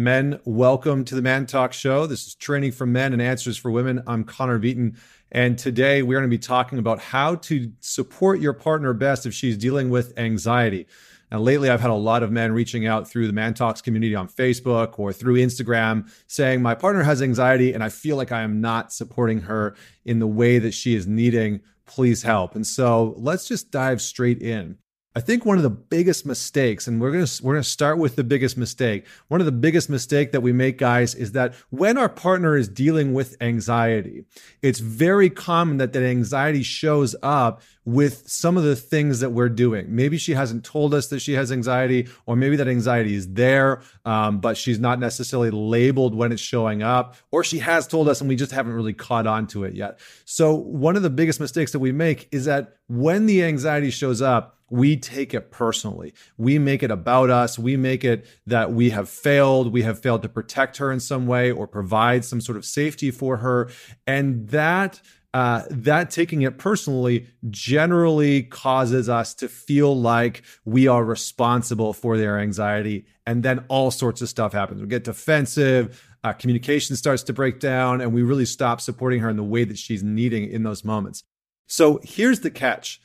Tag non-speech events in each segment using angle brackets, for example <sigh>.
Men, welcome to the Man Talk Show. This is Training for Men and Answers for Women. I'm Connor Beaton. And today we're going to be talking about how to support your partner best if she's dealing with anxiety. And lately, I've had a lot of men reaching out through the ManTalks community on Facebook or through Instagram saying, My partner has anxiety and I feel like I am not supporting her in the way that she is needing. Please help. And so let's just dive straight in. I think one of the biggest mistakes, and we're gonna we're gonna start with the biggest mistake. One of the biggest mistake that we make, guys, is that when our partner is dealing with anxiety, it's very common that that anxiety shows up with some of the things that we're doing. Maybe she hasn't told us that she has anxiety, or maybe that anxiety is there, um, but she's not necessarily labeled when it's showing up, or she has told us and we just haven't really caught on to it yet. So one of the biggest mistakes that we make is that when the anxiety shows up we take it personally. We make it about us. We make it that we have failed. We have failed to protect her in some way or provide some sort of safety for her. And that uh, that taking it personally generally causes us to feel like we are responsible for their anxiety. And then all sorts of stuff happens. We get defensive, uh, communication starts to break down, and we really stop supporting her in the way that she's needing in those moments. So here's the catch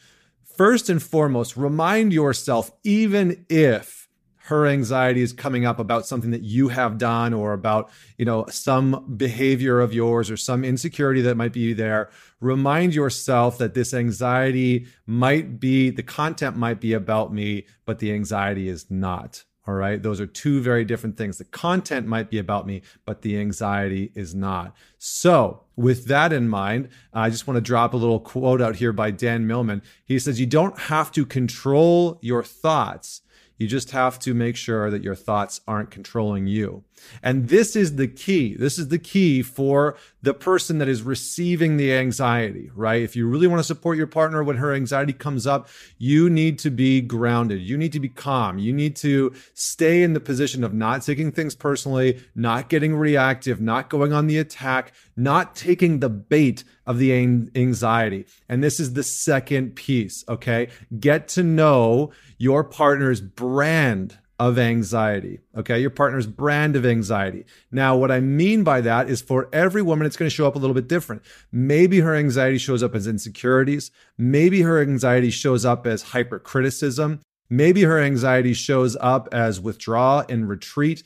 first and foremost, remind yourself, even if her anxiety is coming up about something that you have done or about you know some behavior of yours or some insecurity that might be there remind yourself that this anxiety might be the content might be about me but the anxiety is not all right. Those are two very different things. The content might be about me, but the anxiety is not. So, with that in mind, I just want to drop a little quote out here by Dan Millman. He says, You don't have to control your thoughts you just have to make sure that your thoughts aren't controlling you. And this is the key. This is the key for the person that is receiving the anxiety, right? If you really want to support your partner when her anxiety comes up, you need to be grounded. You need to be calm. You need to stay in the position of not taking things personally, not getting reactive, not going on the attack, not taking the bait of the anxiety. And this is the second piece, okay? Get to know your partner's brand of anxiety. Okay. Your partner's brand of anxiety. Now, what I mean by that is for every woman, it's going to show up a little bit different. Maybe her anxiety shows up as insecurities. Maybe her anxiety shows up as hypercriticism. Maybe her anxiety shows up as withdrawal and retreat.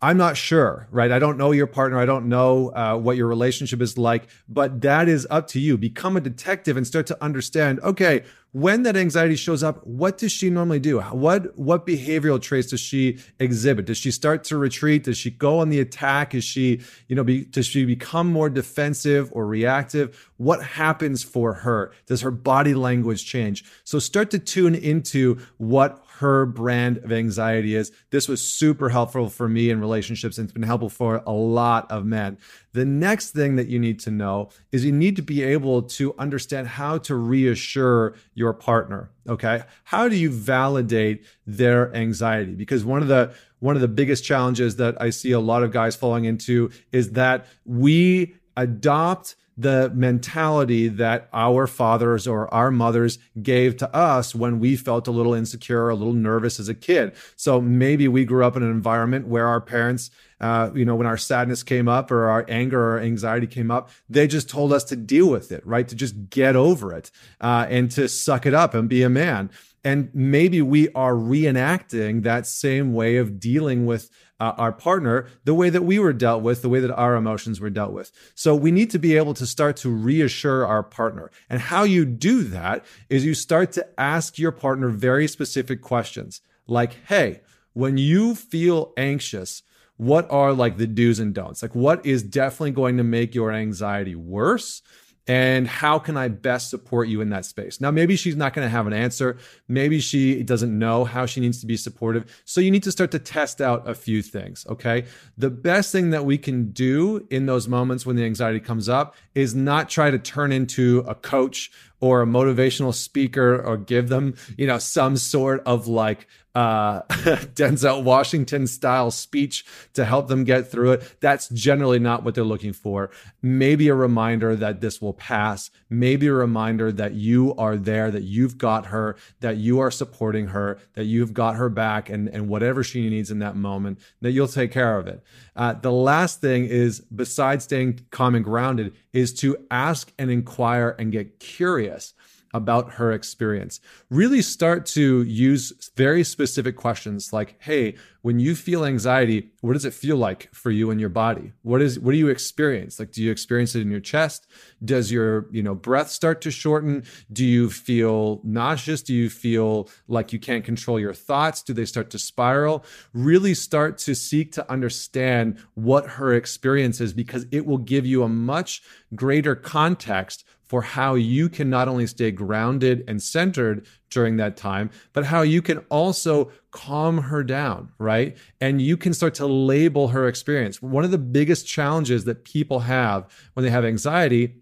I'm not sure, right? I don't know your partner. I don't know uh, what your relationship is like, but that is up to you. Become a detective and start to understand. Okay, when that anxiety shows up, what does she normally do? What what behavioral traits does she exhibit? Does she start to retreat? Does she go on the attack? Is she, you know, be, does she become more defensive or reactive? What happens for her? Does her body language change? So start to tune into what her brand of anxiety is. This was super helpful for me in relationships and it's been helpful for a lot of men. The next thing that you need to know is you need to be able to understand how to reassure your partner, okay? How do you validate their anxiety? Because one of the one of the biggest challenges that I see a lot of guys falling into is that we adopt the mentality that our fathers or our mothers gave to us when we felt a little insecure, a little nervous as a kid. So maybe we grew up in an environment where our parents, uh, you know, when our sadness came up or our anger or anxiety came up, they just told us to deal with it, right? To just get over it uh, and to suck it up and be a man. And maybe we are reenacting that same way of dealing with uh, our partner the way that we were dealt with, the way that our emotions were dealt with. So we need to be able to start to reassure our partner. And how you do that is you start to ask your partner very specific questions like, hey, when you feel anxious, what are like the do's and don'ts? Like, what is definitely going to make your anxiety worse? And how can I best support you in that space? Now, maybe she's not going to have an answer. Maybe she doesn't know how she needs to be supportive. So you need to start to test out a few things. Okay. The best thing that we can do in those moments when the anxiety comes up is not try to turn into a coach or a motivational speaker or give them, you know, some sort of like uh, <laughs> Denzel Washington style speech to help them get through it. That's generally not what they're looking for. Maybe a reminder that this will pass. Maybe a reminder that you are there, that you've got her, that you are supporting her, that you've got her back, and, and whatever she needs in that moment, that you'll take care of it. Uh, the last thing is, besides staying calm and grounded, is to ask and inquire and get curious about her experience. Really start to use very specific questions like, hey, when you feel anxiety, what does it feel like for you in your body? What is what do you experience? Like do you experience it in your chest? Does your, you know, breath start to shorten? Do you feel nauseous? Do you feel like you can't control your thoughts? Do they start to spiral? Really start to seek to understand what her experience is because it will give you a much greater context for how you can not only stay grounded and centered during that time, but how you can also calm her down, right? And you can start to label her experience. One of the biggest challenges that people have when they have anxiety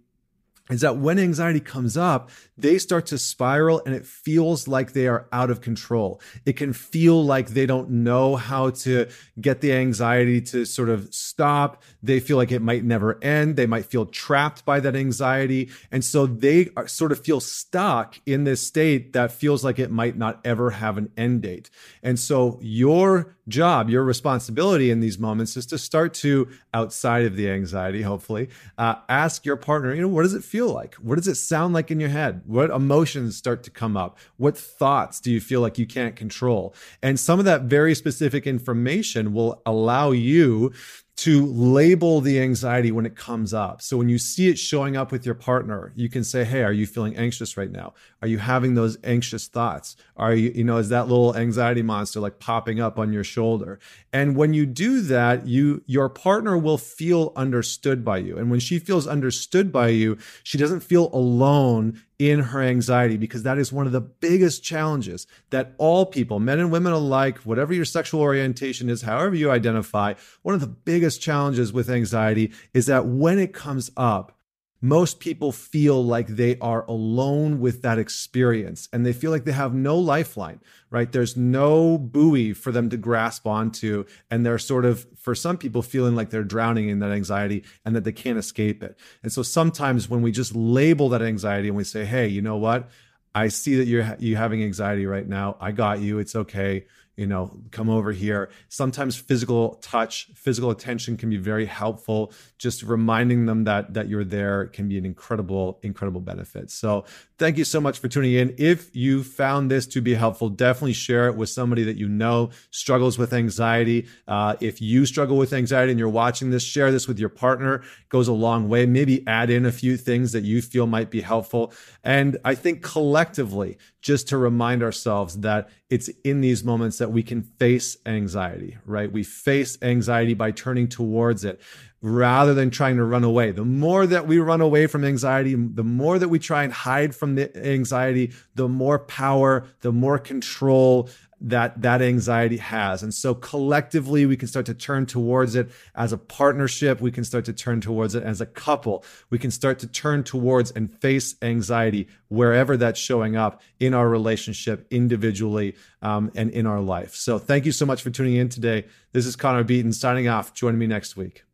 is that when anxiety comes up, they start to spiral and it feels like they are out of control. It can feel like they don't know how to get the anxiety to sort of stop. They feel like it might never end. They might feel trapped by that anxiety. And so they are, sort of feel stuck in this state that feels like it might not ever have an end date. And so your job, your responsibility in these moments is to start to, outside of the anxiety, hopefully, uh, ask your partner, you know, what does it feel like? What does it sound like in your head? What emotions start to come up? What thoughts do you feel like you can't control? And some of that very specific information will allow you to label the anxiety when it comes up. So when you see it showing up with your partner, you can say, Hey, are you feeling anxious right now? Are you having those anxious thoughts? Are you, you know, is that little anxiety monster like popping up on your shoulder? And when you do that, you, your partner will feel understood by you. And when she feels understood by you, she doesn't feel alone in her anxiety because that is one of the biggest challenges that all people, men and women alike, whatever your sexual orientation is, however you identify, one of the biggest challenges with anxiety is that when it comes up, most people feel like they are alone with that experience and they feel like they have no lifeline, right? There's no buoy for them to grasp onto. And they're sort of, for some people, feeling like they're drowning in that anxiety and that they can't escape it. And so sometimes when we just label that anxiety and we say, hey, you know what? I see that you're you having anxiety right now. I got you. It's okay you know, come over here. Sometimes physical touch, physical attention can be very helpful. Just reminding them that that you're there can be an incredible, incredible benefit. So thank you so much for tuning in. If you found this to be helpful, definitely share it with somebody that you know struggles with anxiety. Uh, if you struggle with anxiety and you're watching this, share this with your partner. It goes a long way. Maybe add in a few things that you feel might be helpful. And I think collectively, just to remind ourselves that it's in these moments that we can face anxiety, right? We face anxiety by turning towards it rather than trying to run away. The more that we run away from anxiety, the more that we try and hide from the anxiety, the more power, the more control that that anxiety has. And so collectively we can start to turn towards it as a partnership, we can start to turn towards it as a couple. We can start to turn towards and face anxiety wherever that's showing up in our relationship individually um, and in our life. So thank you so much for tuning in today. This is Connor Beaton signing off. Join me next week.